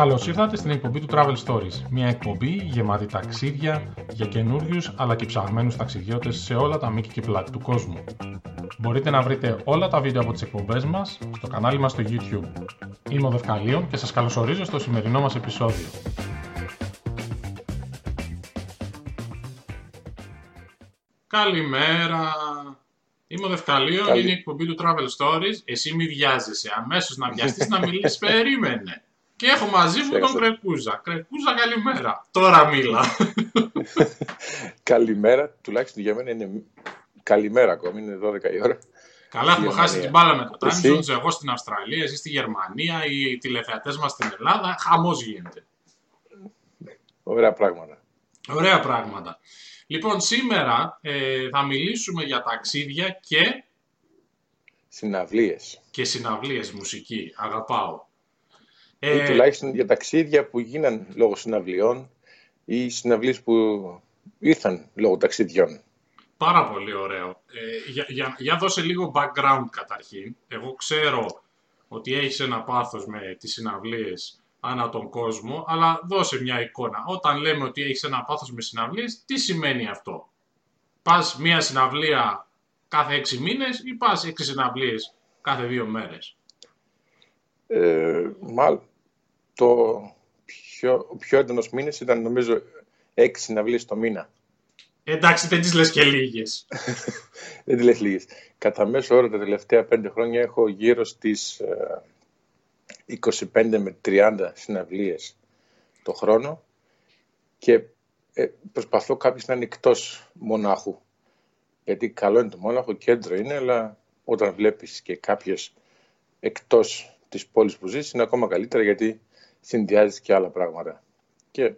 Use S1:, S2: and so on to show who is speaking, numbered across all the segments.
S1: Καλώς ήρθατε στην εκπομπή του Travel Stories. Μια εκπομπή γεμάτη ταξίδια για καινούριους αλλά και ψαγμένους ταξιδιώτες σε όλα τα μήκη και πλάτη του κόσμου. Μπορείτε να βρείτε όλα τα βίντεο από τις εκπομπές μας στο κανάλι μας στο YouTube. Είμαι ο Δευκαλίων και σας καλωσορίζω στο σημερινό μας επεισόδιο. Καλημέρα! Είμαι ο Δευκαλίων, Καλή. είναι η εκπομπή του Travel Stories. Εσύ μη βιάζεσαι. Αμέσως να βιαστείς να μιλήσεις, περίμενε. Και έχω μαζί μου τον Κρεκούζα. Κρεκούζα, καλημέρα. Τώρα μίλα.
S2: καλημέρα, τουλάχιστον για μένα είναι καλημέρα ακόμη, είναι 12 η ώρα.
S1: Καλά, έχουμε χάσει την μπάλα με το Time Εγώ στην Αυστραλία, εσύ στη Γερμανία, οι τηλεθεατές μας στην Ελλάδα. Χαμός γίνεται.
S2: Ωραία πράγματα.
S1: Ωραία πράγματα. Λοιπόν, σήμερα ε, θα μιλήσουμε για ταξίδια και...
S2: Συναυλίες.
S1: Και συναυλίες, μουσική. Αγαπάω.
S2: Ε... Ή τουλάχιστον για ταξίδια που γίναν λόγω συναυλιών ή συναυλίες που ήρθαν λόγω ταξιδιών.
S1: Πάρα πολύ ωραίο. Ε, για, για, για δώσε λίγο background καταρχήν. Εγώ ξέρω ότι έχεις ένα πάθος με τις συναυλίες ανά τον κόσμο, αλλά δώσε μια εικόνα. Όταν λέμε ότι έχεις ένα πάθος με συναυλίες, τι σημαίνει αυτό; Πας μια συναυλία κάθε έξι μήνες ή πας έξι συναυλίες κάθε δύο μέρες;
S2: Ε, μάλλον, το πιο, ο πιο έντονος μήνες ήταν νομίζω έξι συναυλίες το μήνα.
S1: Εντάξει, δεν τις λες και λίγες.
S2: δεν τις λες λίγες. Κατά μέσο όρο τα τελευταία πέντε χρόνια έχω γύρω στις 25 με 30 συναυλίες το χρόνο και ε, προσπαθώ κάποιος να είναι εκτός μονάχου. Γιατί καλό είναι το μόναχο, κέντρο είναι, αλλά όταν βλέπεις και κάποιες εκτός της πόλης που ζεις είναι ακόμα καλύτερα γιατί συνδυάζεις και άλλα πράγματα. Και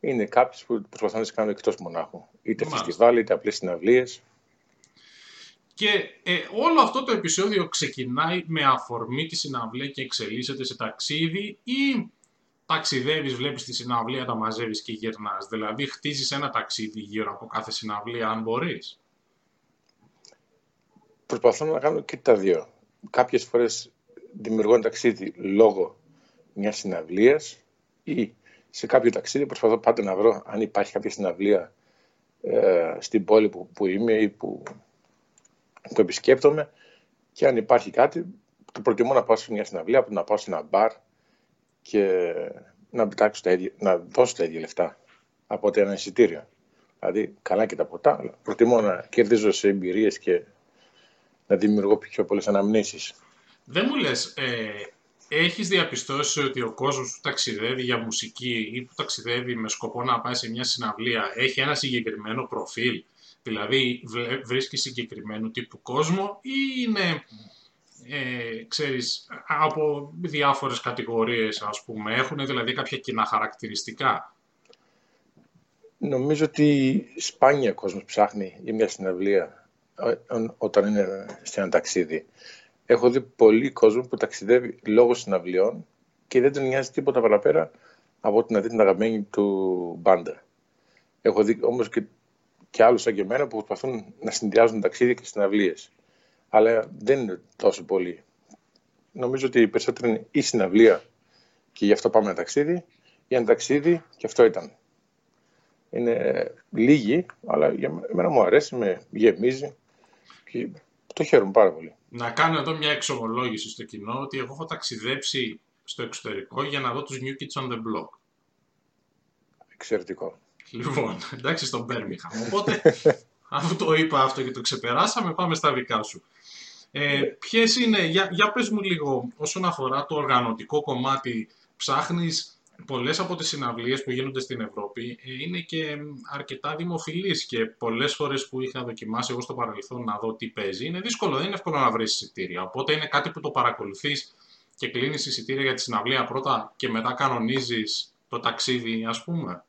S2: είναι κάποιες που προσπαθούν να σε κάνουν εκτός μονάχου. Είτε φεστιβάλ, είτε απλές συναυλίες.
S1: Και ε, όλο αυτό το επεισόδιο ξεκινάει με αφορμή τη συναυλία και εξελίσσεται σε ταξίδι ή ταξιδεύεις, βλέπεις τη συναυλία, τα μαζεύεις και γυρνάς. Δηλαδή χτίζεις ένα ταξίδι γύρω από κάθε συναυλία αν μπορείς.
S2: Προσπαθώ να κάνω και τα δύο. Κάποιες φορές δημιουργώ ένα ταξίδι λόγω μια συναυλία ή σε κάποιο ταξίδι προσπαθώ πάντα να βρω αν υπάρχει κάποια συναυλία ε, στην πόλη που, που είμαι ή που που επισκέπτομαι και αν υπάρχει κάτι, το προτιμώ να πάω σε μια συναυλία από να πάω σε ένα μπαρ και να, τα ίδια, να δώσω τα ίδια λεφτά από ότι ένα εισιτήριο. Δηλαδή, καλά και τα ποτά, αλλά προτιμώ να κερδίζω σε εμπειρίες και να δημιουργώ πιο πολλές αναμνήσεις.
S1: Δεν μου λες, ε, έχεις διαπιστώσει ότι ο κόσμος που ταξιδεύει για μουσική ή που ταξιδεύει με σκοπό να πάει σε μια συναυλία έχει ένα συγκεκριμένο προφίλ; Δηλαδή βρίσκει συγκεκριμένου τύπου κόσμο ή είναι, ε, ξέρεις, από διάφορες κατηγορίες ας πούμε, έχουν δηλαδή κάποια κοινά χαρακτηριστικά;
S2: Νομίζω ότι σπάνια ο κόσμος ψάχνει για μια συναυλία όταν είναι σε ένα ταξίδι. Έχω δει πολύ κόσμο που ταξιδεύει λόγω συναυλιών και δεν τον νοιάζει τίποτα παραπέρα από ότι να δει την αγαπημένη του μπάντα. Έχω δει όμως και και άλλους σαν και εμένα που προσπαθούν να συνδυάζουν ταξίδια και συναυλίες. Αλλά δεν είναι τόσο πολύ. Νομίζω ότι περισσότερο είναι η συναυλία και γι' αυτό πάμε ένα ταξίδι, ή ένα ταξίδι και αυτό ήταν. Είναι λίγοι, αλλά για μένα μου αρέσει, με γεμίζει και το χαίρομαι πάρα πολύ.
S1: Να κάνω εδώ μια εξομολόγηση στο κοινό ότι εγώ έχω ταξιδέψει στο εξωτερικό για να δω τους New Kids on the Block.
S2: Εξαιρετικό.
S1: Λοιπόν, εντάξει στον Μπέρμιχαμ. Οπότε, αφού το είπα αυτό και το ξεπεράσαμε, πάμε στα δικά σου. Ε, ποιες είναι, για, για πες μου λίγο, όσον αφορά το οργανωτικό κομμάτι, ψάχνεις πολλές από τις συναυλίες που γίνονται στην Ευρώπη ε, είναι και αρκετά δημοφιλείς και πολλές φορές που είχα δοκιμάσει εγώ στο παρελθόν να δω τι παίζει, είναι δύσκολο, δεν είναι εύκολο να βρεις εισιτήρια. Οπότε είναι κάτι που το παρακολουθείς και κλείνεις εισιτήρια για τη συναυλία πρώτα και μετά κανονίζεις το ταξίδι, ας πούμε.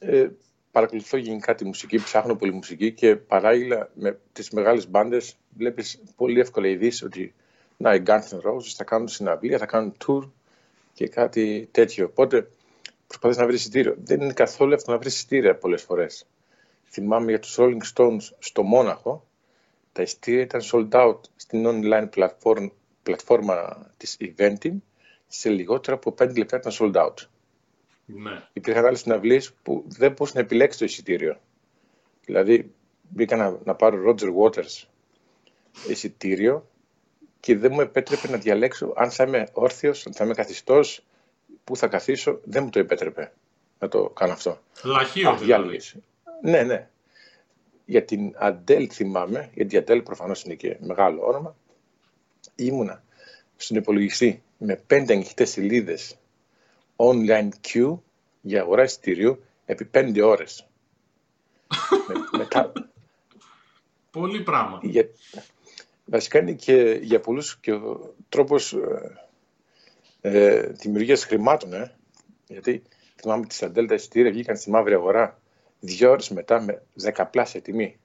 S2: Ε, παρακολουθώ γενικά τη μουσική, ψάχνω πολύ μουσική και παράλληλα με τις μεγάλες μπάντες βλέπεις πολύ εύκολα ειδήσεις ότι να, οι Guns N' Roses θα κάνουν συναυλία, θα κάνουν tour και κάτι τέτοιο. Οπότε προσπαθείς να βρεις εισιτήριο. Δεν είναι καθόλου εύκολο να βρεις εισιτήρια πολλές φορές. Θυμάμαι για τους Rolling Stones στο Μόναχο, τα εισιτήρια ήταν sold out στην online πλατφόρμα, πλατφόρμα της Eventim σε λιγότερο από 5 λεπτά ήταν sold out.
S1: Ναι.
S2: Υπήρχαν άλλες συναυλίες που δεν μπορούσε να επιλέξει το εισιτήριο. Δηλαδή, μπήκα να, να πάρω Roger Waters εισιτήριο και δεν μου επέτρεπε να διαλέξω αν θα είμαι όρθιος, αν θα είμαι καθιστός, πού θα καθίσω. Δεν μου το επέτρεπε να το κάνω αυτό.
S1: Λαχείο δηλαδή.
S2: Ναι, ναι. Για την Αντέλ θυμάμαι, γιατί η Αντέλ προφανώς είναι και μεγάλο όνομα, ήμουνα στον υπολογιστή με πέντε ανοιχτές σελίδες online queue για αγορά εισιτηρίου επί πέντε ώρες.
S1: με, Πολύ πράγμα.
S2: Για, βασικά είναι και για πολλούς και ο τρόπος ε, ε, δημιουργίας χρημάτων. Ε. Γιατί θυμάμαι τις Αντέλτα εισιτήρια βγήκαν στη μαύρη αγορά δύο ώρες μετά με δεκαπλάσια τιμή.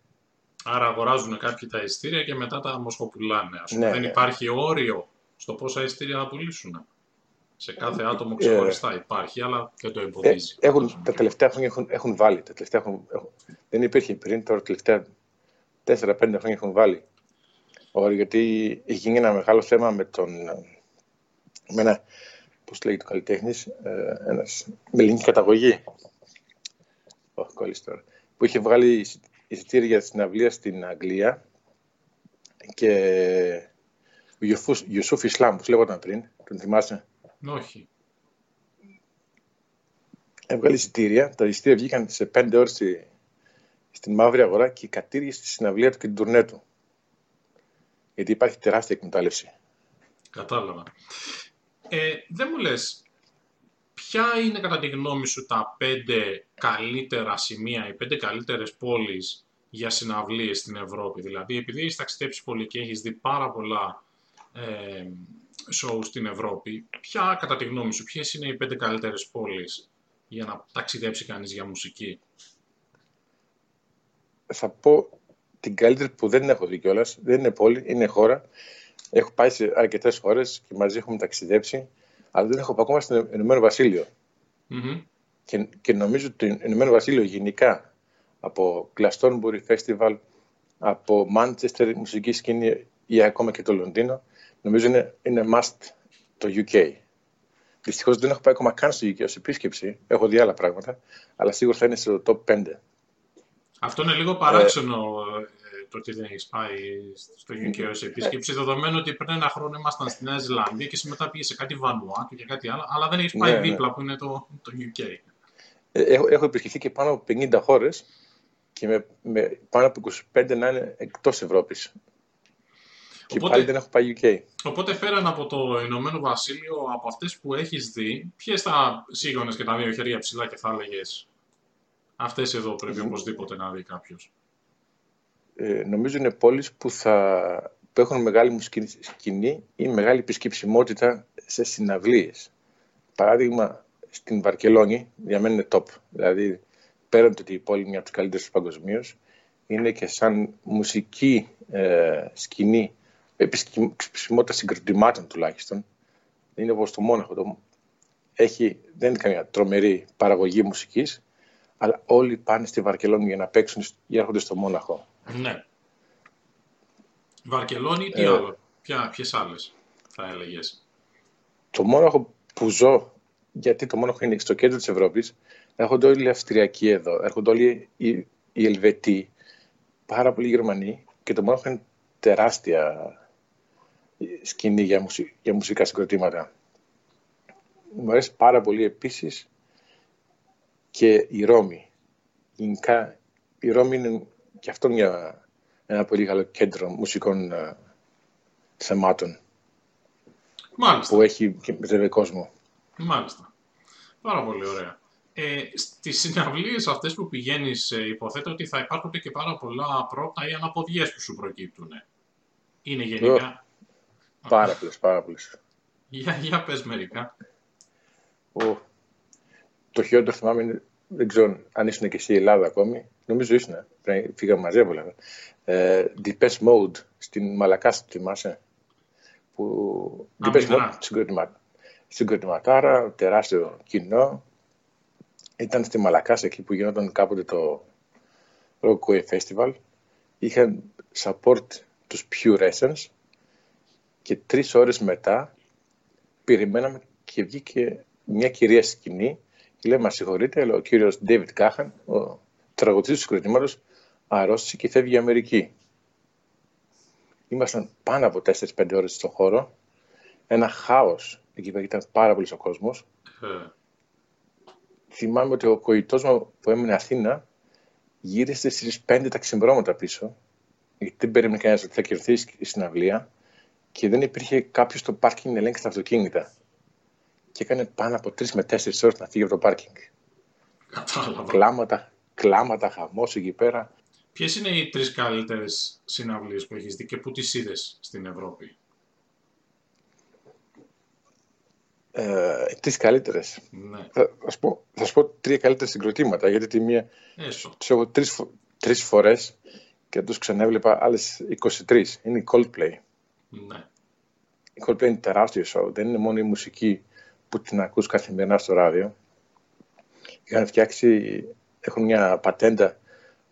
S1: Άρα αγοράζουν κάποιοι τα εισιτήρια και μετά τα μοσχοπουλάνε. Ας πούμε. Ναι, Δεν ναι. υπάρχει όριο στο πόσα εισιτήρια θα πουλήσουν. Σε κάθε άτομο ε, ξεχωριστά υπάρχει, αλλά δεν το εμποδίζει.
S2: Ε, έχουν, τα τελευταία χρόνια έχουν, έχουν βάλει. Τα τελευταία έχουν, έχουν, δεν υπήρχε πριν, τώρα τα τελευταία 4-5 χρόνια έχουν βάλει. Ωραία, γιατί έχει γίνει ένα μεγάλο θέμα με τον. με ένα. Πώς λέγεται ο καλλιτέχνης, ε, ένας, με ελληνική καταγωγή. Όχι, κόλλησε τώρα. Που είχε βγάλει εισιτήρια για συναυλία στην Αγγλία και ο Ιωσούφ Ισλάμ, που λέγονταν πριν, τον θυμάσαι;
S1: Όχι.
S2: Έβγαλε εισιτήρια. Τα εισιτήρια βγήκαν σε πέντε ώρες στη, στην μαύρη αγορά και κατήργησε τη συναυλία του και την τουρνέ του. Γιατί υπάρχει τεράστια εκμετάλλευση.
S1: Κατάλαβα. Ε, δεν μου λες, ποια είναι κατά τη γνώμη σου τα πέντε καλύτερα σημεία, οι πέντε καλύτερες πόλεις για συναυλίες στην Ευρώπη; Δηλαδή, επειδή έχεις ταξιδέψει πολύ και έχεις δει πάρα πολλά ε, show στην Ευρώπη, ποια κατά τη γνώμη σου, ποιες είναι οι πέντε καλύτερες πόλεις για να ταξιδέψει κανείς για μουσική;
S2: Θα πω την καλύτερη που δεν έχω δει κιόλας. Δεν είναι πόλη, είναι χώρα. Έχω πάει σε αρκετές χώρες και μαζί έχουμε ταξιδέψει, αλλά δεν έχω πάει ακόμα στο Ηνωμένο Βασίλειο. Mm-hmm. Και, και νομίζω ότι το Ηνωμένο Βασίλειο γενικά από Glastonbury Festival, από Manchester μουσική σκηνή ή ακόμα και το Λονδίνο, νομίζω είναι, είναι must το UK. Δυστυχώς δεν έχω πάει ακόμα καν στο UK ως επίσκεψη. Έχω δει άλλα πράγματα, αλλά σίγουρα θα είναι στο top 5.
S1: Αυτό είναι λίγο παράξενο ε, το ότι δεν έχεις πάει στο UK ως επίσκεψη, ε, δεδομένου ότι πριν ένα χρόνο ήμασταν στη Νέα Ζηλανδία και μετά πήγες σε κάτι Βανουάτου και κάτι άλλο, αλλά δεν έχεις πάει ναι, ναι. δίπλα που είναι το, το UK.
S2: Ε, έχω, έχω επισκεφθεί και πάνω από 50 χώρες και με, με πάνω από 25 να είναι εκτός Ευρώπης. Και οπότε, πάλι δεν έχω πάει UK.
S1: Οπότε φέραν από το Ηνωμένο Βασίλειο, από αυτές που έχεις δει, ποιες θα σίγωνες και τα δύο χέρια ψηλά και θα έλεγες αυτές εδώ πρέπει mm. οπωσδήποτε να δει κάποιος.
S2: Ε, νομίζω είναι πόλεις που, θα, που έχουν μεγάλη μουσική σκηνή ή μεγάλη επισκεψιμότητα σε συναυλίες. Παράδειγμα, στην Βαρκελόνη, για μένα είναι top. Δηλαδή, πέραν το ότι η πόλη είναι μια από τις καλύτερες παγκοσμίως, είναι και σαν μουσική ε, σκηνή επισημότητα συγκροτημάτων τουλάχιστον. Είναι όπως το Μόναχο. Το... Έχει, δεν είναι καμία τρομερή παραγωγή μουσικής, αλλά όλοι πάνε στη Βαρκελόνη για να παίξουν ή έρχονται στο Μόναχο.
S1: Ναι. Βαρκελόνη ή τι ε, άλλο, Ποια, ποιες άλλες θα έλεγες;
S2: Το Μόναχο που ζω, γιατί το Μόναχο είναι στο κέντρο της Ευρώπης, έρχονται όλοι οι Αυστριακοί εδώ, έρχονται όλοι οι, οι Ελβετοί, πάρα πολλοί Γερμανοί και το Μόναχο είναι τεράστια σκηνή για, για μουσικά συγκροτήματα. Μου αρέσει πάρα πολύ επίσης και η Ρώμη. Γενικά η Ρώμη είναι και αυτό μια, ένα πολύ καλό κέντρο μουσικών uh, θεμάτων.
S1: Μάλιστα.
S2: Που έχει και κόσμο.
S1: Μάλιστα. Πάρα πολύ ωραία. Ε, στις συναυλίες αυτές που πηγαίνεις ε, υποθέτω ότι θα υπάρχουν και πάρα πολλά πρώτα ή αναποδιές που σου προκύπτουν. Είναι γενικά...
S2: Πάρα πολλές, πάρα πολλές.
S1: Για, για πες μερικά.
S2: Ο, το χειρότερο θυμάμαι είναι, δεν ξέρω αν ήσουν και εσύ η Ελλάδα ακόμη, νομίζω ήσουν, πριν φύγαμε μαζί από Ελλάδα. Ε, Deepest Mode στην Μαλακά, θυμάσαι; Που... Deepest Mode συγκροτηματάρα, τεράστιο κοινό. Ήταν στη Μαλακά, εκεί που γινόταν κάποτε το Rockway Festival. Είχαν support τους Pure Essence και τρεις ώρες μετά περιμέναμε και βγήκε μια κυρία στη σκηνή και λέει: Μας συγχωρείτε, αλλά ο κύριος David Κάχαν, ο τραγουδιστής του συγκροτήματο, αρρώστησε και φεύγει η Αμερική. Ήμασταν πάνω από 4-5 ώρες στον χώρο. Ένα χάος εκεί πέρα ήταν πάρα πολύ ο κόσμος. Ε. Θυμάμαι ότι ο κοητός μου που έμεινε Αθήνα γύρισε στις 5 τα ξυμπρώματα πίσω. Γιατί δεν περίμενε κανένας ότι θα κερδίσει η συναυλία και δεν υπήρχε κάποιος στο πάρκινγκ να ελέγξει τα αυτοκίνητα. Και έκανε πάνω από 3 με 4 ώρες να φύγει από το πάρκινγκ.
S1: Κατάλαβα.
S2: Κλάματα, κλάματα, χαμός εκεί πέρα.
S1: Ποιες είναι οι τρεις καλύτερες συναυλίες που έχεις δει και πού τις είδες στην Ευρώπη;
S2: Ε, τρεις καλύτερες.
S1: Ναι.
S2: Θα, θα, σου πω, θα σου πω τρία καλύτερα συγκροτήματα. Γιατί τη μία. Τους έχω τρεις φορές και τους ξανέβλεπα άλλες 23. Είναι η Coldplay.
S1: Ναι.
S2: Η Coldplay είναι τεράστιο show. Δεν είναι μόνο η μουσική που την ακούς καθημερινά στο ράδιο. Είχαν φτιάξει, έχουν μια πατέντα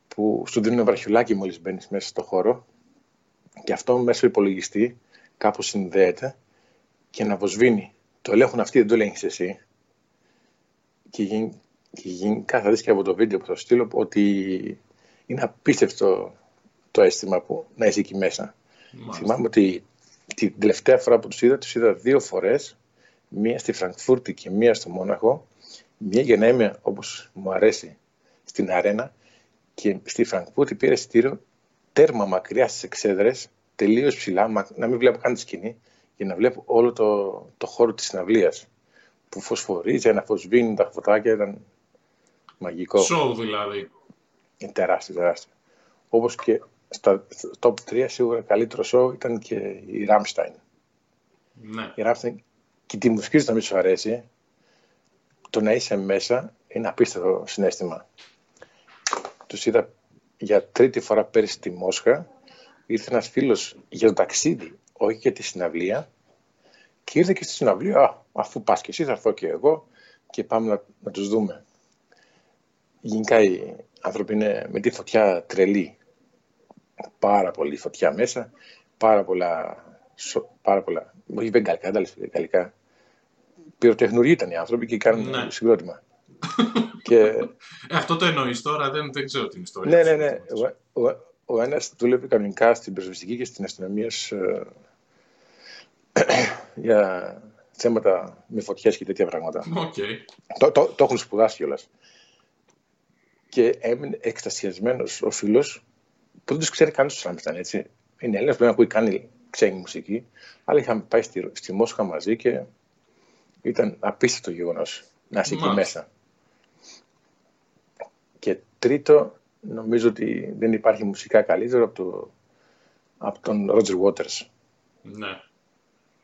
S2: που σου δίνουν ένα βραχιουλάκι μόλις μπαίνεις μέσα στο χώρο και αυτό μέσω υπολογιστή κάπου συνδέεται και να βοσβήνει. Το ελέγχουν αυτοί, δεν το ελέγχεις εσύ. Και, γίνει, και γενικά θα δεις και από το βίντεο που θα στείλω ότι είναι απίστευτο το αίσθημα που να είσαι εκεί μέσα. Μάλιστα. Θυμάμαι ότι την τελευταία φορά που τους είδα, τους είδα δύο φορές, μία στη Φραγκφούρτη και μία στο Μόναχο, μία για να είμαι όπως μου αρέσει στην αρένα και στη Φραγκφούρτη πήρε εισιτήριο τέρμα μακριά στις εξέδρες, τελείως ψηλά, να μην βλέπω καν τη σκηνή, για να βλέπω όλο το, το χώρο της συναυλίας που φωσφορίζει, ένα φωσβήνει τα φωτάκια, ήταν μαγικό.
S1: Σοου δηλαδή.
S2: Είναι τεράστιο, τεράστιο. Όπως και στα top 3 σίγουρα καλύτερο show ήταν και η Rammstein.
S1: Ναι.
S2: Η Rammstein και τη μουσική του να μην σου αρέσει, το να είσαι μέσα είναι απίστευτο συνέστημα. Τους είδα για τρίτη φορά πέρυσι στη Μόσχα. Ήρθε ένας φίλος για το ταξίδι, όχι για τη συναυλία. Και ήρθε και στη συναυλία, Α, αφού πας και εσύ θα έρθω και εγώ και πάμε να, να τους δούμε. Γενικά οι άνθρωποι είναι με τη φωτιά τρελή πάρα πολύ φωτιά μέσα, πάρα πολλά, πάρα πολλά όχι βεγγαλικά, δεν τα βεγγαλικά. Πυροτεχνουργοί ήταν οι άνθρωποι και κάνουν ναι. συγκρότημα.
S1: και... Ε, αυτό το εννοείς τώρα, δεν, δεν ξέρω την ιστορία.
S2: Ναι, ναι, ναι. Ο, ο, ο ένας δούλευε κανονικά στην πυροσβεστική και στην αστυνομία για θέματα με φωτιές και τέτοια πράγματα.
S1: Okay.
S2: Το, το, το έχουν σπουδάσει κιόλας. Και έμεινε εκστασιασμένος ο φίλος που δεν τους ξέρει καν τους Ράμπσταν, έτσι. Είναι Έλληνας που δεν ακούει καν ξένη μουσική, αλλά είχαμε πάει στη, στη Μόσχα μαζί και ήταν απίστευτο γεγονός να είσαι εκεί μέσα. Και τρίτο, νομίζω ότι δεν υπάρχει μουσικά καλύτερο από, το, από τον Roger Waters.
S1: Ναι.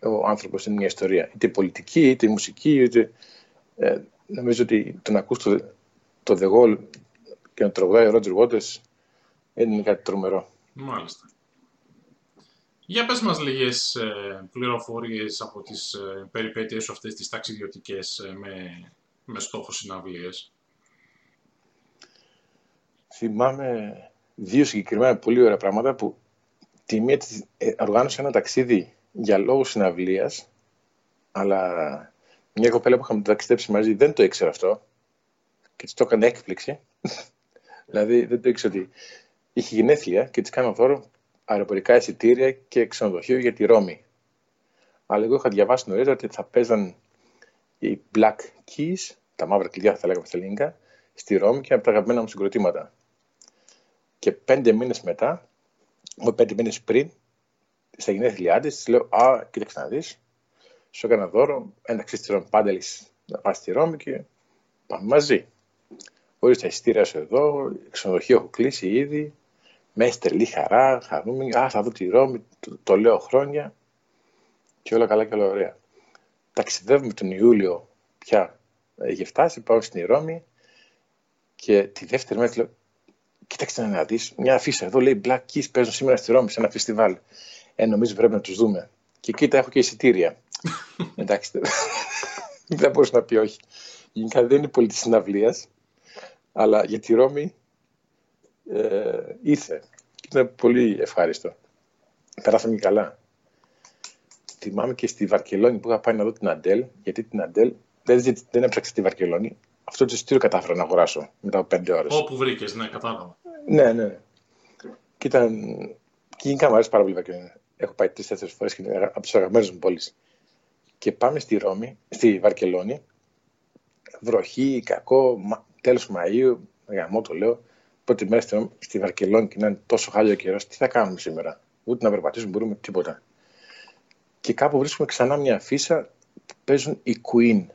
S2: Ο άνθρωπος είναι μια ιστορία. Είτε πολιτική, είτε μουσική, είτε... Ε, νομίζω ότι τον ακούς το, το The Wall και να τραγουδάει ο Roger Waters είναι κάτι τρομερό.
S1: Μάλιστα. Για πες μας λίγες ε, πληροφορίες από τις ε, περιπέτειες σου αυτές τις ταξιδιωτικές ε, με, με στόχο συναυλίες.
S2: Θυμάμαι δύο συγκεκριμένα πολύ ωραία πράγματα που τη μία ε, οργάνωσα ένα ταξίδι για λόγους συναυλίας αλλά μια κοπέλα που είχαμε ταξιδέψει μαζί δεν το ήξερε αυτό και της το έκανε έκπληξη. δηλαδή δεν το ήξερε ότι είχε γενέθλια και της κάνω δώρο αεροπορικά εισιτήρια και ξενοδοχείο για τη Ρώμη. Αλλά εγώ είχα διαβάσει νωρίτερα ότι θα παίζαν οι Black Keys, τα μαύρα κλειδιά θα λέγαμε στα ελληνικά, στη Ρώμη και από τα αγαπημένα μου συγκροτήματα. Και πέντε μήνες μετά, όχι πέντε μήνες πριν, στα γενέθλιά της, της λέω: Α, κοίταξε να δεις, σου έκανα δώρο, ένταξη στη Ρώμη, πάντελη να πας στη Ρώμη και πάμε μαζί. Χωρί τα εισιτήρια σου εδώ, ξενοδοχείο έχω κλείσει ήδη, με τρελή χαρά, χαρούμενη. Α, θα δω τη Ρώμη, το, το λέω χρόνια και όλα καλά και όλα ωραία. Ταξιδεύουμε τον Ιούλιο πια. Έχει φτάσει, πάω στην Ρώμη και τη δεύτερη μέρα λέω, κοίταξε να δεις, μια αφίσα εδώ λέει Black Keys παίζουν σήμερα στη Ρώμη σε ένα φεστιβάλ. Ε, νομίζω πρέπει να τους δούμε. Και κοίτα, έχω και εισιτήρια. Εντάξει, δεν μπορούσα να πει όχι. Γενικά δεν είναι πολύ της συναυλίας, αλλά για τη Ρώμη ε, ήρθε. Ήταν πολύ ευχάριστο. Περάσαμε καλά. θυμάμαι και στη Βαρκελόνη που είχα πάει να δω την Αντέλ, γιατί την Αντέλ δεν, δεν έψαξα στη Βαρκελόνη. Αυτό το εισιτήριο κατάφερα να αγοράσω μετά από πέντε ώρες.
S1: Όπου βρήκες, ναι, κατάλαβα.
S2: Ναι, ναι. Και ήταν. Και γενικά μου αρέσει πάρα πολύ η Βαρκελόνη. Έχω πάει τρει-τέσσερι φορές και είναι από τι αγαπημένε μου πόλεις. Και πάμε στη Ρώμη, στη Βαρκελόνη. Βροχή, κακό, τέλος Μαΐου, γαμό το λέω. Πρώτη μέρα στη, στη Βαρκελόνη και να είναι τόσο χάλιο καιρός, τι θα κάνουμε σήμερα; Ούτε να περπατήσουμε μπορούμε τίποτα. Και κάπου βρίσκουμε ξανά μια αφίσα που παίζουν οι Queen.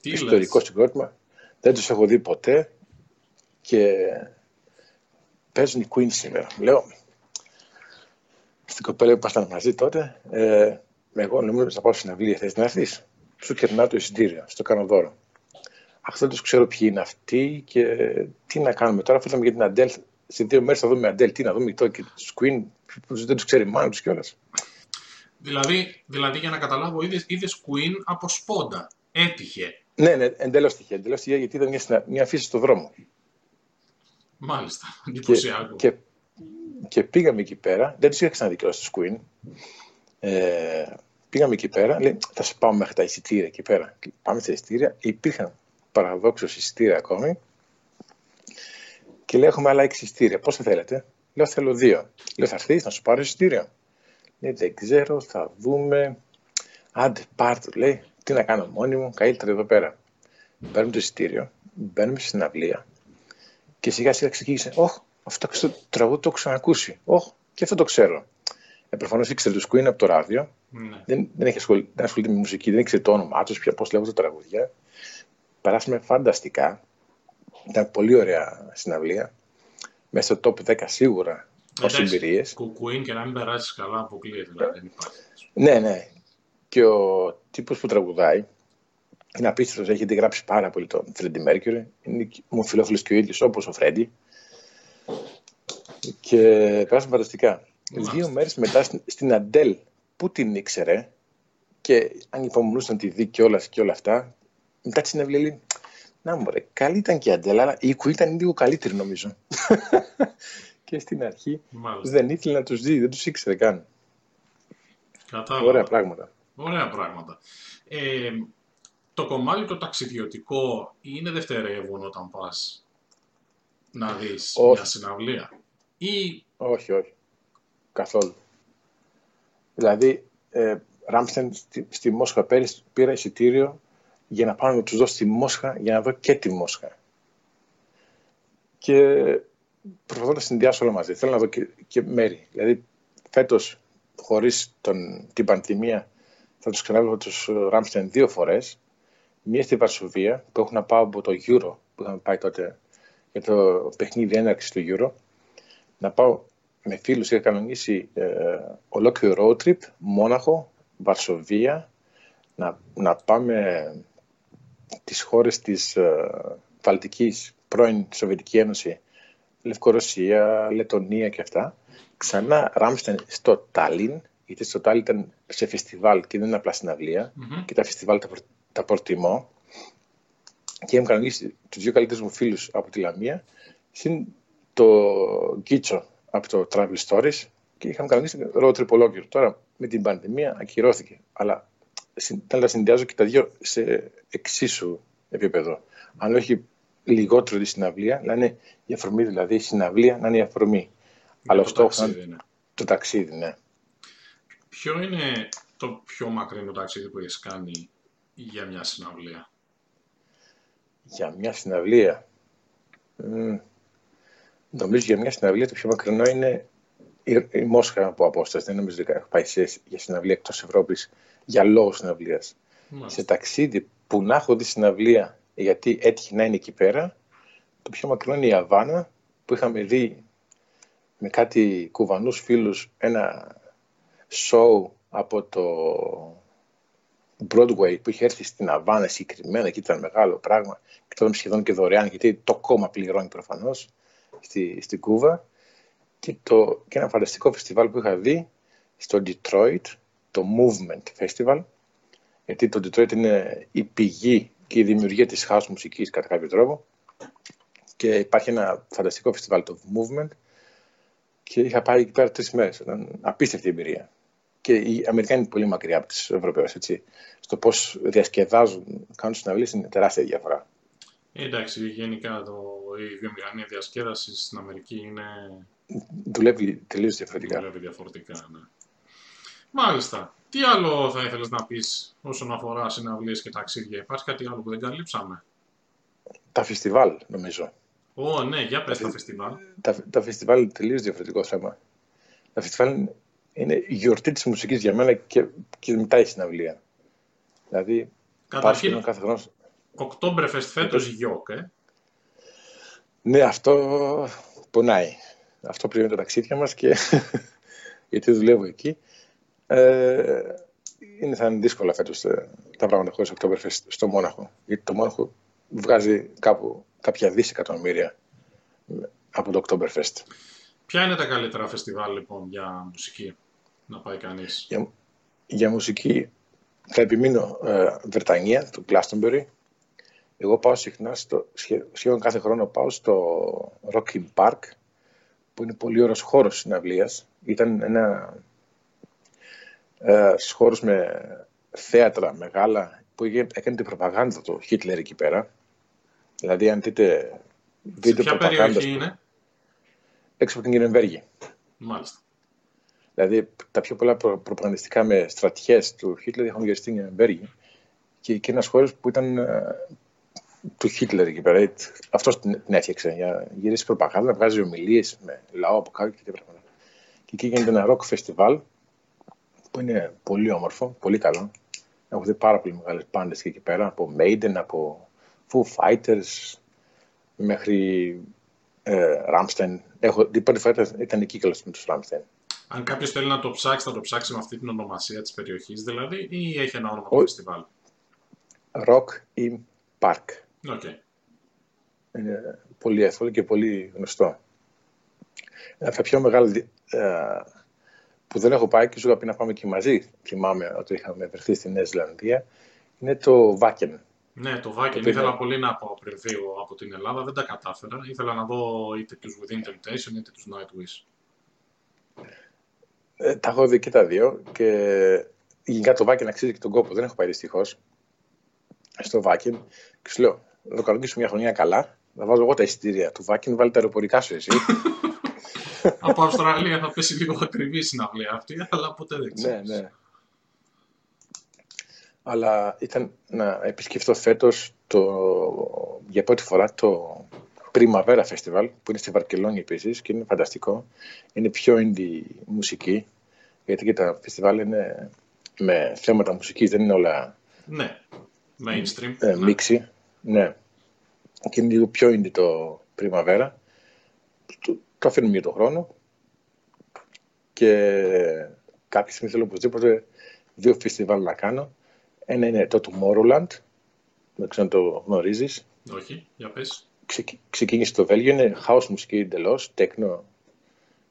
S2: Τι Ιστορικό συγκρότημα. Δεν τους έχω δει ποτέ. Και παίζουν οι Queen σήμερα. Λέω, στην κοπέλα που ήμασταν μαζί τότε, ε, εγώ νομίζω ότι θα πάω στην αυλή, θες να έρθεις; Σου κερνάω το εισιτήριο, στο κάνω δώρο. Αχ, δεν τους ξέρω ποιοι είναι αυτοί και τι να κάνουμε τώρα. Αφού για την Αντέλ, σε δύο μέρες θα δούμε Αντέλ, τι να δούμε τώρα και του Queen, που δεν τους ξέρει μάλλον τους κιόλας.
S1: Δηλαδή, δηλαδή, για να καταλάβω, είδες Queen από σπόντα. Έτυχε.
S2: Ναι, ναι, εντελώς τυχαία. Εντελώς τυχαία γιατί ήταν μια, μια φύση στο δρόμο.
S1: Μάλιστα. Εντυπωσιακό.
S2: Και, και, και, πήγαμε εκεί πέρα. Δεν τους είχα ξαναδεί κιόλα τους Queen. Ε, πήγαμε εκεί πέρα. Λέει, θα σε πάω μέχρι τα εισιτήρια εκεί πέρα. Πάμε στα εισιτήρια. Υπήρχαν παραδόξω εισιτήρια ακόμη. Και λέει: Έχουμε άλλα έξι εισιτήρια. Πόσα θέλετε; Λέω: Θέλω δύο. Λέω: Θα έρθεις να σου πάρω εισιτήριο; Λέει: Δεν ξέρω, θα δούμε. Άντε, πάρ' το. Λέει: Τι να κάνω μόνοι μου, καλύτερα εδώ πέρα. Παίρνουμε το εισιτήριο, μπαίνουμε στην συναυλία και σιγά σιγά ξεκίνησε. Όχι, αυτό το τραγούδι το έχω ξανακούσει. Όχι, και αυτό το ξέρω. Ε, Προφανώς ήξερε του Queen από το ράδιο. Ναι. Δεν, δεν, έχει ασχολη, δεν ασχολείται με μουσική, δεν ήξερε το όνομά τους, πώς λέγονται τα τραγούδια. Περάσαμε φανταστικά. Ήταν πολύ ωραία συναυλία. Μέσα στο top 10 σίγουρα ως εμπειρίες.
S1: Κουκουίν και να μην περάσεις καλά, αποκλείεται. Δηλαδή,
S2: ναι, ναι. Και ο τύπος που τραγουδάει είναι απίστευτος. Έχει γράψει πάρα πολύ τον Φρέντι Μέρκιουρι. Είναι μου φιλόφιλος και ο ίδιος όπως ο Φρέντι. Και περάσαμε φανταστικά. Δύο μέρες μετά στην Αντέλ που την ήξερε και αν υπομονούσαν τη δει και όλας, και όλα αυτά, μετά τη συνέβη λέει, να μου ρε, καλή ήταν και η Αντέλα, αλλά η Ικου ήταν λίγο καλύτερη νομίζω. και στην αρχή Μάλιστα. δεν ήθελε να τους δει, δεν τους ήξερε καν.
S1: Κατάλαβα.
S2: Ωραία πράγματα.
S1: Ωραία πράγματα. Ε, το κομμάτι το ταξιδιωτικό είναι δευτερεύον όταν πας να δεις όχι. μια συναυλία; Ή...
S2: Όχι, όχι. Καθόλου. Δηλαδή, ε, Ράμστεν στη, στη Μόσχα πήρα εισιτήριο για να πάω να τους δώσω τη Μόσχα για να δω και τη Μόσχα. Και προσπαθώ να συνδυάσω όλα μαζί. Θέλω να δω και, και μέρη. Δηλαδή, φέτος, χωρίς την πανδημία, θα τους ξαναβλέπω τους Ράμστεν δύο φορές. Μία στη Βαρσοβία, που έχω να πάω από το Euro, που είχαμε πάει τότε για το παιχνίδι έναρξης του Euro. Να πάω με φίλους, είχα κανονίσει ε, ολόκληρο road trip, Μόναχο, Βαρσοβία, να, να πάμε τις χώρες της ε, Βαλτικής, πρώην Σοβιετική Ένωση, Λευκορωσία, Λετωνία και αυτά. Ξανά Ράμστεν στο Τάλιν, γιατί στο Τάλιν ήταν σε φεστιβάλ και δεν είναι απλά συναυλία, mm-hmm. και τα φεστιβάλ τα, τα προτιμώ. Και είχαμε κανονίσει τους δύο καλύτερους μου φίλους από τη Λαμία, συν το Γκίτσο από το Travel Stories και είχαμε κανονίσει road trip ολόκληρο. Τώρα με την πανδημία ακυρώθηκε. Αλλά θέλω να συνδυάζω και τα δύο σε εξίσου επίπεδο. Αν όχι λιγότερο τη συναυλία, να είναι η αφορμή δηλαδή, η συναυλία να είναι η αφορμή. Αλλά ο στόχος είναι το ταξίδι, ναι.
S1: Ποιο είναι το πιο μακρινό ταξίδι που έχεις κάνει για μια συναυλία;
S2: Για μια συναυλία. Mm. Νομίζω για μια συναυλία το πιο μακρινό είναι η, η Μόσχα από απόσταση. Δεν νομίζω ότι έχω πάει σε, για συναυλία εκτός Ευρώπης για λόγο συναυλίας. Σε ταξίδι που να έχω δει συναυλία γιατί έτυχε να είναι εκεί πέρα, το πιο μακρινό είναι η Αβάνα που είχαμε δει με κάτι κουβανούς φίλους ένα show από το Broadway που είχε έρθει στην Αβάνα συγκεκριμένα και ήταν μεγάλο πράγμα και τώρα σχεδόν και δωρεάν γιατί το κόμμα πληρώνει προφανώς στη, στην Κούβα και, το, και ένα φανταστικό φεστιβάλ που είχα δει στο Detroit, το Movement Festival, γιατί το Detroit είναι η πηγή και η δημιουργία της house μουσικής κατά κάποιο τρόπο και υπάρχει ένα φανταστικό φεστιβάλ, το Movement και είχα πάει εκεί πέρα τρεις μέρες, ήταν απίστευτη εμπειρία. και οι Αμερικάνοι είναι πολύ μακριά από τους Ευρωπαίους. Στο πώς διασκεδάζουν, κάνουν συναυλίες είναι τεράστια διαφορά.
S1: Ε, εντάξει, γενικά το, η βιομηχανία διασκέδασης στην Αμερική είναι.
S2: Δουλεύει τελείως διαφορετικά.
S1: Δουλεύει διαφορετικά, ναι. Μάλιστα. Τι άλλο θα ήθελες να πεις όσον αφορά συναυλίες και ταξίδια, Υπάρχει κάτι άλλο που δεν καλύψαμε;
S2: Τα φεστιβάλ, νομίζω.
S1: Ω, ναι, για πες τα, τα φεστιβάλ.
S2: Τα, τα φεστιβάλ είναι τελείως διαφορετικό θέμα. Τα φεστιβάλ είναι η γιορτή της μουσικής για μένα και, και μετά η συναυλία. Δηλαδή,
S1: Καταρχήν, κάθε χρόνο. Οκτόμπερφεστ φέτος γιοκ, ε.
S2: Ναι, αυτό πονάει. Αυτό πριν τα ταξίδια μας και γιατί δουλεύω εκεί. Ε, είναι, θα είναι δύσκολα φέτος ε, τα πράγματα χωρίς Οκτώμπρεφεστ στο Μόναχο. Γιατί το Μόναχο βγάζει κάπου κάποια δισεκατομμύρια από το Oktoberfest.
S1: Ποια είναι τα καλύτερα φεστιβάλ λοιπόν για μουσική να πάει κανείς;
S2: Για, για μουσική θα επιμείνω ε, Βρετανία, το Glastonbury. Εγώ πάω συχνά, στο, σχεδόν κάθε χρόνο πάω στο Rocky Park, που είναι πολύ ωραίος χώρος συναυλίας. Ήταν ένα ε, χώρος με θέατρα μεγάλα, που έκανε την προπαγάνδα του Χίτλερ εκεί πέρα. Δηλαδή, αν δείτε
S1: βίντεο Σε ποια περιοχή είναι;
S2: Έξω από την Κυρεμβέργη.
S1: Μάλιστα.
S2: Δηλαδή, τα πιο πολλά προ, προπαγανδιστικά με στρατιές του Χίτλερ είχαν γυριστεί στην Κυρεμβέργη και, και ένα χώρο που ήταν uh, του Χίτλερ εκεί πέρα. Αυτός την, την έφτιαξε για γυρίσει προπαγάνδα, να βγάζει ομιλίες με λαό από κάτω και τέτοια πράγματα. Και εκεί γίνεται ένα rock festival που είναι πολύ όμορφο, πολύ καλό. Έχω δει πάρα πολύ μεγάλες πάντε εκεί πέρα από Maiden, από Foo Fighters μέχρι ε, Ramstein. Έχω, την πρώτη φορά ήταν εκεί καλώ με τους Ramstein.
S1: Αν κάποιος θέλει να το ψάξει, θα το ψάξει με αυτή την ονομασία της περιοχής, δηλαδή, ή έχει ένα όνομα το φεστιβάλ;
S2: Rock in Park.
S1: Okay.
S2: Είναι πολύ εύκολο και πολύ γνωστό. Ένα τα πιο μεγάλα ε, που δεν έχω πάει και σου είχα πει να πάμε και μαζί, θυμάμαι ότι είχαμε βρεθεί στη Νέα Ζηλανδία, είναι το Wacken.
S1: Ναι, το Viking ήθελα πολύ να πάω πριν φύγω από την Ελλάδα, δεν τα κατάφερα. Ήθελα να δω είτε τους Within Temptation είτε τους Nightwish.
S2: Ε, τα έχω δει και τα δύο και γενικά το Viking αξίζει και τον κόπο. Δεν έχω πάει δυστυχώς στο Viking και σου λέω, να το καλοκίσουμε μια χρονιά καλά, να βάζω εγώ τα εισιτήρια του Viking, βάλει τα αεροπορικά σου εσύ.
S1: από Αυστραλία θα πέσει λίγο ακριβή η συναυλία αυτή, αλλά ποτέ δεν ξέρω.
S2: Ναι, ναι αλλά ήταν να επισκεφτώ φέτος το, για πρώτη φορά το Primavera Festival που είναι στη Βαρκελόνη επίσης και είναι φανταστικό. Είναι πιο indie μουσική γιατί και τα φεστιβάλ είναι με θέματα μουσικής, δεν είναι όλα
S1: ναι. mainstream.
S2: Ε, ναι. Μίξη. Ναι. Και είναι λίγο πιο indie το Primavera. Το, το αφήνουμε για τον χρόνο και κάποια στιγμή θέλω οπωσδήποτε δύο φεστιβάλ να κάνω ένα είναι το Tomorrowland, δεν ξέρω αν το γνωρίζεις.
S1: Όχι, για πες.
S2: ξεκίνησε στο Βέλγιο, είναι house μουσική εντελώς, techno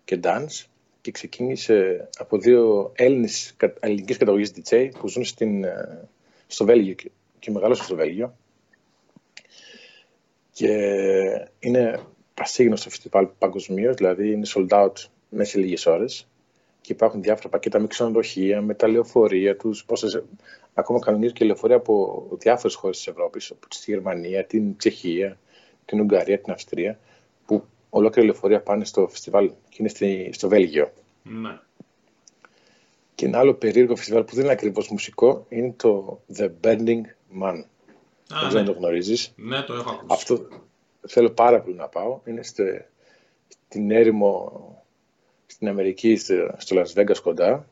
S2: και dance και ξεκίνησε από δύο Έλληνες ελληνικής καταγωγής DJ που ζουν στην, ε, στο Βέλγιο και, και μεγάλωσαν στο Βέλγιο. Και είναι πασίγνωστο φεστιβάλ παγκοσμίως, δηλαδή είναι sold out μέσα σε λίγες ώρες και υπάρχουν διάφορα πακέτα με ξενοδοχεία, με τα λεωφορεία τους, πόσες ακόμα κανονίζουν και λεωφορεία από διάφορες χώρες της Ευρώπης, από τη Γερμανία, την Τσεχία, την Ουγγαρία, την Αυστρία, που ολόκληρη λεωφορεία πάνε στο φεστιβάλ και είναι στο Βέλγιο.
S1: Ναι.
S2: Και ένα άλλο περίεργο φεστιβάλ που δεν είναι ακριβώς μουσικό είναι το The Burning Man. δεν ξέρω αν το γνωρίζεις.
S1: Ναι, το έχω ακούσει.
S2: Αυτό θέλω πάρα πολύ να πάω. Είναι στην έρημο στην Αμερική, στο Las Vegas κοντά.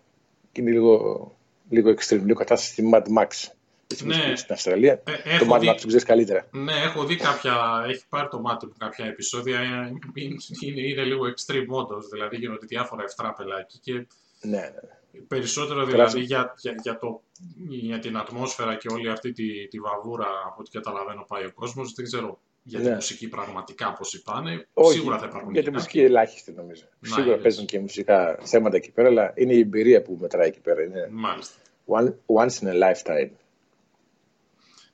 S2: Και είναι λίγο λίγο extreme, λίγο κατάσταση στη Mad Max. Ναι. Στην Αυστραλία. Ε, το Mad Max το ξέρεις καλύτερα.
S1: Ναι, έχω δει κάποια. Έχει πάρει το μάτι μου κάποια επεισόδια. Είναι, είναι, είναι λίγο extreme όντω. Δηλαδή γίνονται διάφορα ευτράπελα εκεί. Και
S2: ναι, ναι.
S1: Περισσότερο δηλαδή για, για, για, το, για την ατμόσφαιρα και όλη αυτή τη, τη βαβούρα από ό,τι καταλαβαίνω πάει ο κόσμος. Δεν ξέρω για τη ναι. μουσική πραγματικά όπως είπανε. Σίγουρα θα υπάρχουν.
S2: Για τη μουσική ελάχιστη νομίζω. Να, Σίγουρα παίζουν και μουσικά θέματα εκεί πέρα, αλλά είναι η εμπειρία που μετράει εκεί πέρα. Είναι
S1: Μάλιστα.
S2: One, once in a lifetime.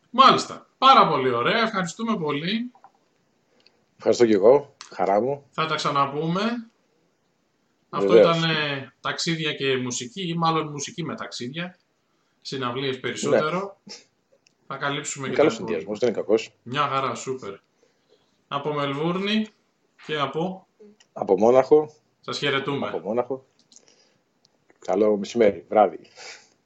S1: Μάλιστα. Πάρα πολύ ωραία. Ευχαριστούμε πολύ.
S2: Ευχαριστώ και εγώ. Χαρά μου.
S1: Θα τα ξαναπούμε. Αυτό ήταν ε, ταξίδια και μουσική ή μάλλον μουσική με ταξίδια. Συναυλίες περισσότερο. Ναι. Θα καλύψουμε
S2: είναι
S1: και
S2: καλό συνδυασμό, δεν είναι κακός.
S1: Μια χαρά, σούπερ από Μελβούρνη και από...
S2: Από Μόναχο.
S1: Σας χαιρετούμε.
S2: Από Μόναχο. Καλό μεσημέρι, βράδυ.